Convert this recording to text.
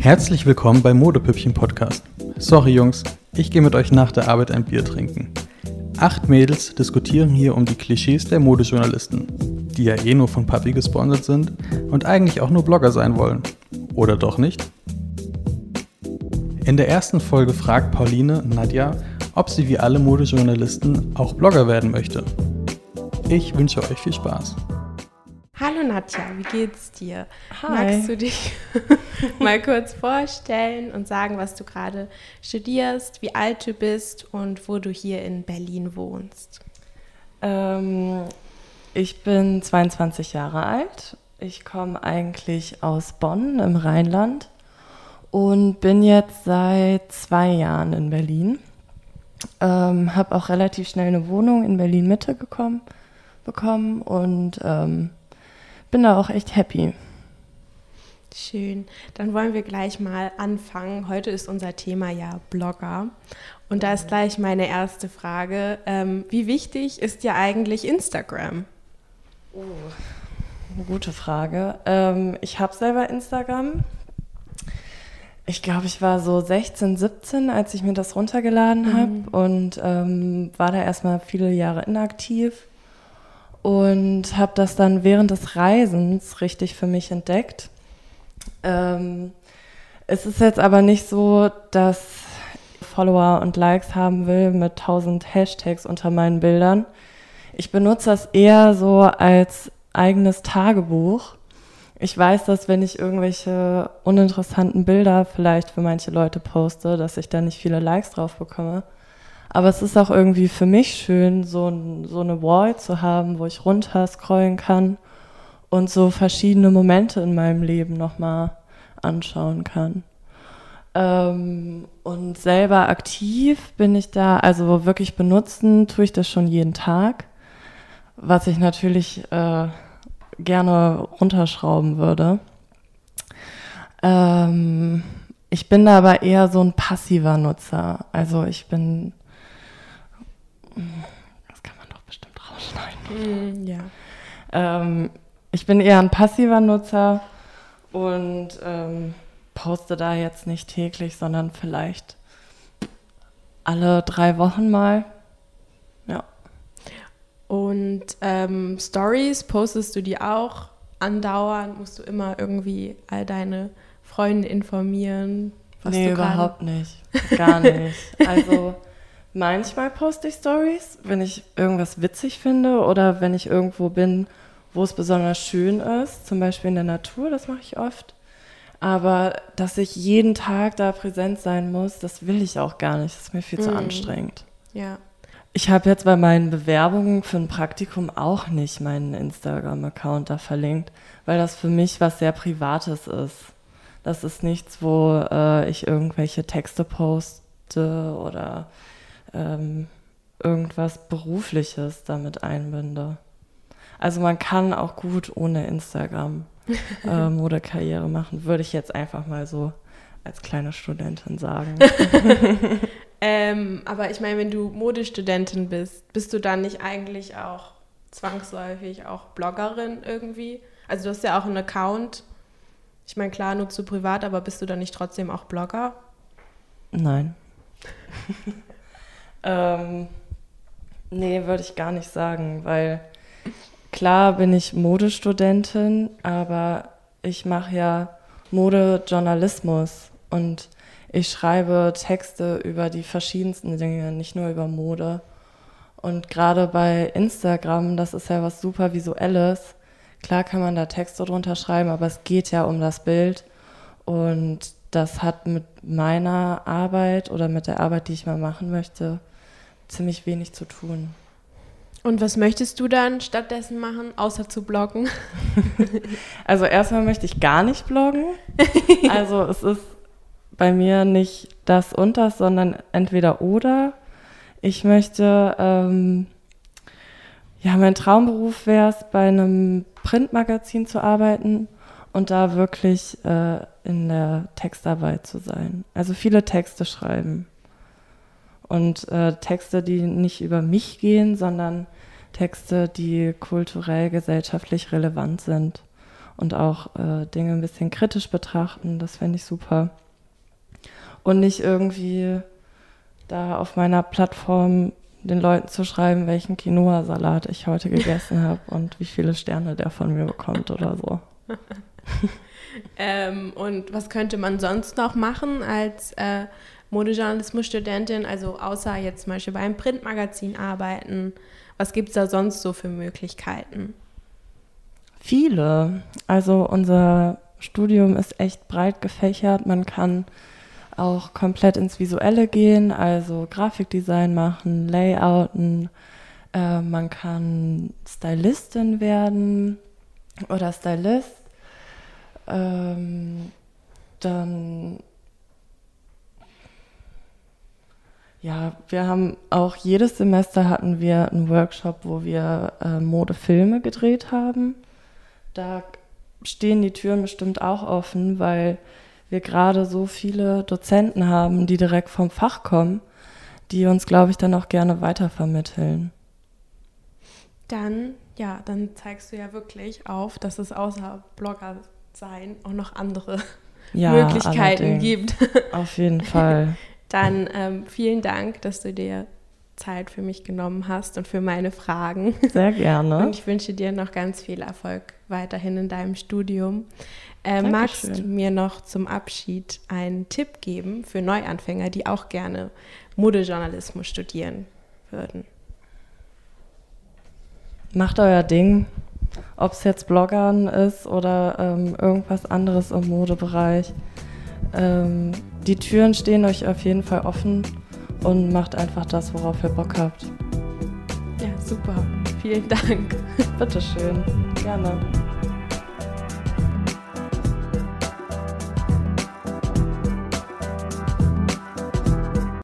Herzlich willkommen beim Modepüppchen Podcast. Sorry Jungs, ich gehe mit euch nach der Arbeit ein Bier trinken. Acht Mädels diskutieren hier um die Klischees der Modejournalisten, die ja eh nur von Papi gesponsert sind und eigentlich auch nur Blogger sein wollen. Oder doch nicht? In der ersten Folge fragt Pauline Nadja, ob sie wie alle Modejournalisten auch Blogger werden möchte. Ich wünsche euch viel Spaß. Hallo Nadja, wie geht's dir? Hi. Magst du dich mal kurz vorstellen und sagen, was du gerade studierst, wie alt du bist und wo du hier in Berlin wohnst? Ähm, ich bin 22 Jahre alt. Ich komme eigentlich aus Bonn im Rheinland und bin jetzt seit zwei Jahren in Berlin. Ähm, habe auch relativ schnell eine Wohnung in Berlin Mitte gekommen, bekommen und ähm, bin da auch echt happy. Schön. Dann wollen wir gleich mal anfangen. Heute ist unser Thema ja Blogger. Und da ist gleich meine erste Frage. Ähm, wie wichtig ist dir eigentlich Instagram? Oh, eine gute Frage. Ähm, ich habe selber Instagram. Ich glaube, ich war so 16, 17, als ich mir das runtergeladen habe Mhm. und ähm, war da erstmal viele Jahre inaktiv und habe das dann während des Reisens richtig für mich entdeckt. Ähm, es ist jetzt aber nicht so, dass Follower und Likes haben will mit 1000 Hashtags unter meinen Bildern. Ich benutze das eher so als eigenes Tagebuch. Ich weiß, dass wenn ich irgendwelche uninteressanten Bilder vielleicht für manche Leute poste, dass ich da nicht viele Likes drauf bekomme. Aber es ist auch irgendwie für mich schön, so, so eine Wall zu haben, wo ich runter scrollen kann und so verschiedene Momente in meinem Leben nochmal anschauen kann. Ähm, und selber aktiv bin ich da, also wirklich benutzen tue ich das schon jeden Tag, was ich natürlich äh, gerne runterschrauben würde. Ähm, ich bin da aber eher so ein passiver Nutzer. Also ich bin, das kann man doch bestimmt rausschneiden. Mm, ja. Ähm, ich bin eher ein passiver Nutzer und ähm, poste da jetzt nicht täglich, sondern vielleicht alle drei Wochen mal. Ja. Und ähm, Stories postest du die auch andauernd? Musst du immer irgendwie all deine Freunde informieren? Was nee, überhaupt nicht. Gar nicht. Also manchmal poste ich Stories, wenn ich irgendwas witzig finde oder wenn ich irgendwo bin, wo es besonders schön ist, zum Beispiel in der Natur, das mache ich oft. Aber dass ich jeden Tag da präsent sein muss, das will ich auch gar nicht. Das ist mir viel zu Mhm. anstrengend. Ja. Ich habe jetzt bei meinen Bewerbungen für ein Praktikum auch nicht meinen Instagram-Account da verlinkt, weil das für mich was sehr Privates ist. Das ist nichts, wo äh, ich irgendwelche Texte poste oder ähm, irgendwas Berufliches damit einbinde. Also man kann auch gut ohne Instagram äh, Modekarriere machen, würde ich jetzt einfach mal so als kleine Studentin sagen. Ähm, aber ich meine, wenn du Modestudentin bist, bist du dann nicht eigentlich auch zwangsläufig auch Bloggerin irgendwie? Also du hast ja auch einen Account. Ich meine, klar, nutzt du privat, aber bist du dann nicht trotzdem auch Blogger? Nein. ähm, nee, würde ich gar nicht sagen, weil klar bin ich Modestudentin, aber ich mache ja Modejournalismus und ich schreibe Texte über die verschiedensten Dinge, nicht nur über Mode. Und gerade bei Instagram, das ist ja was super Visuelles. Klar kann man da Texte drunter schreiben, aber es geht ja um das Bild. Und das hat mit meiner Arbeit oder mit der Arbeit, die ich mal machen möchte, ziemlich wenig zu tun. Und was möchtest du dann stattdessen machen, außer zu bloggen? Also erstmal möchte ich gar nicht bloggen. Also es ist bei mir nicht das und das, sondern entweder oder. Ich möchte, ähm, ja, mein Traumberuf wäre es, bei einem Printmagazin zu arbeiten und da wirklich äh, in der Textarbeit zu sein. Also viele Texte schreiben. Und äh, Texte, die nicht über mich gehen, sondern Texte, die kulturell, gesellschaftlich relevant sind. und auch äh, Dinge ein bisschen kritisch betrachten. Das fände ich super. Und nicht irgendwie da auf meiner Plattform den Leuten zu schreiben, welchen Quinoa-Salat ich heute gegessen habe und wie viele Sterne der von mir bekommt oder so. ähm, und was könnte man sonst noch machen als äh, Modejournalismus-Studentin, also außer jetzt zum Beispiel bei einem Printmagazin arbeiten? Was gibt es da sonst so für Möglichkeiten? Viele. Also unser Studium ist echt breit gefächert. Man kann auch komplett ins Visuelle gehen, also Grafikdesign machen, Layouten. Äh, man kann Stylistin werden oder Stylist. Ähm, dann ja, wir haben auch jedes Semester hatten wir einen Workshop, wo wir äh, Modefilme gedreht haben. Da stehen die Türen bestimmt auch offen, weil wir gerade so viele Dozenten haben, die direkt vom Fach kommen, die uns, glaube ich, dann auch gerne weitervermitteln. Dann, ja, dann zeigst du ja wirklich auf, dass es außer Blogger sein auch noch andere ja, Möglichkeiten allerdings. gibt. Auf jeden Fall. Dann ähm, vielen Dank, dass du dir Zeit für mich genommen hast und für meine Fragen. Sehr gerne. Und ich wünsche dir noch ganz viel Erfolg weiterhin in deinem Studium. Äh, magst du mir noch zum Abschied einen Tipp geben für Neuanfänger, die auch gerne Modejournalismus studieren würden? Macht euer Ding, ob es jetzt Bloggern ist oder ähm, irgendwas anderes im Modebereich. Ähm, die Türen stehen euch auf jeden Fall offen und macht einfach das, worauf ihr Bock habt. Ja, super. Vielen Dank. Bitteschön. Gerne.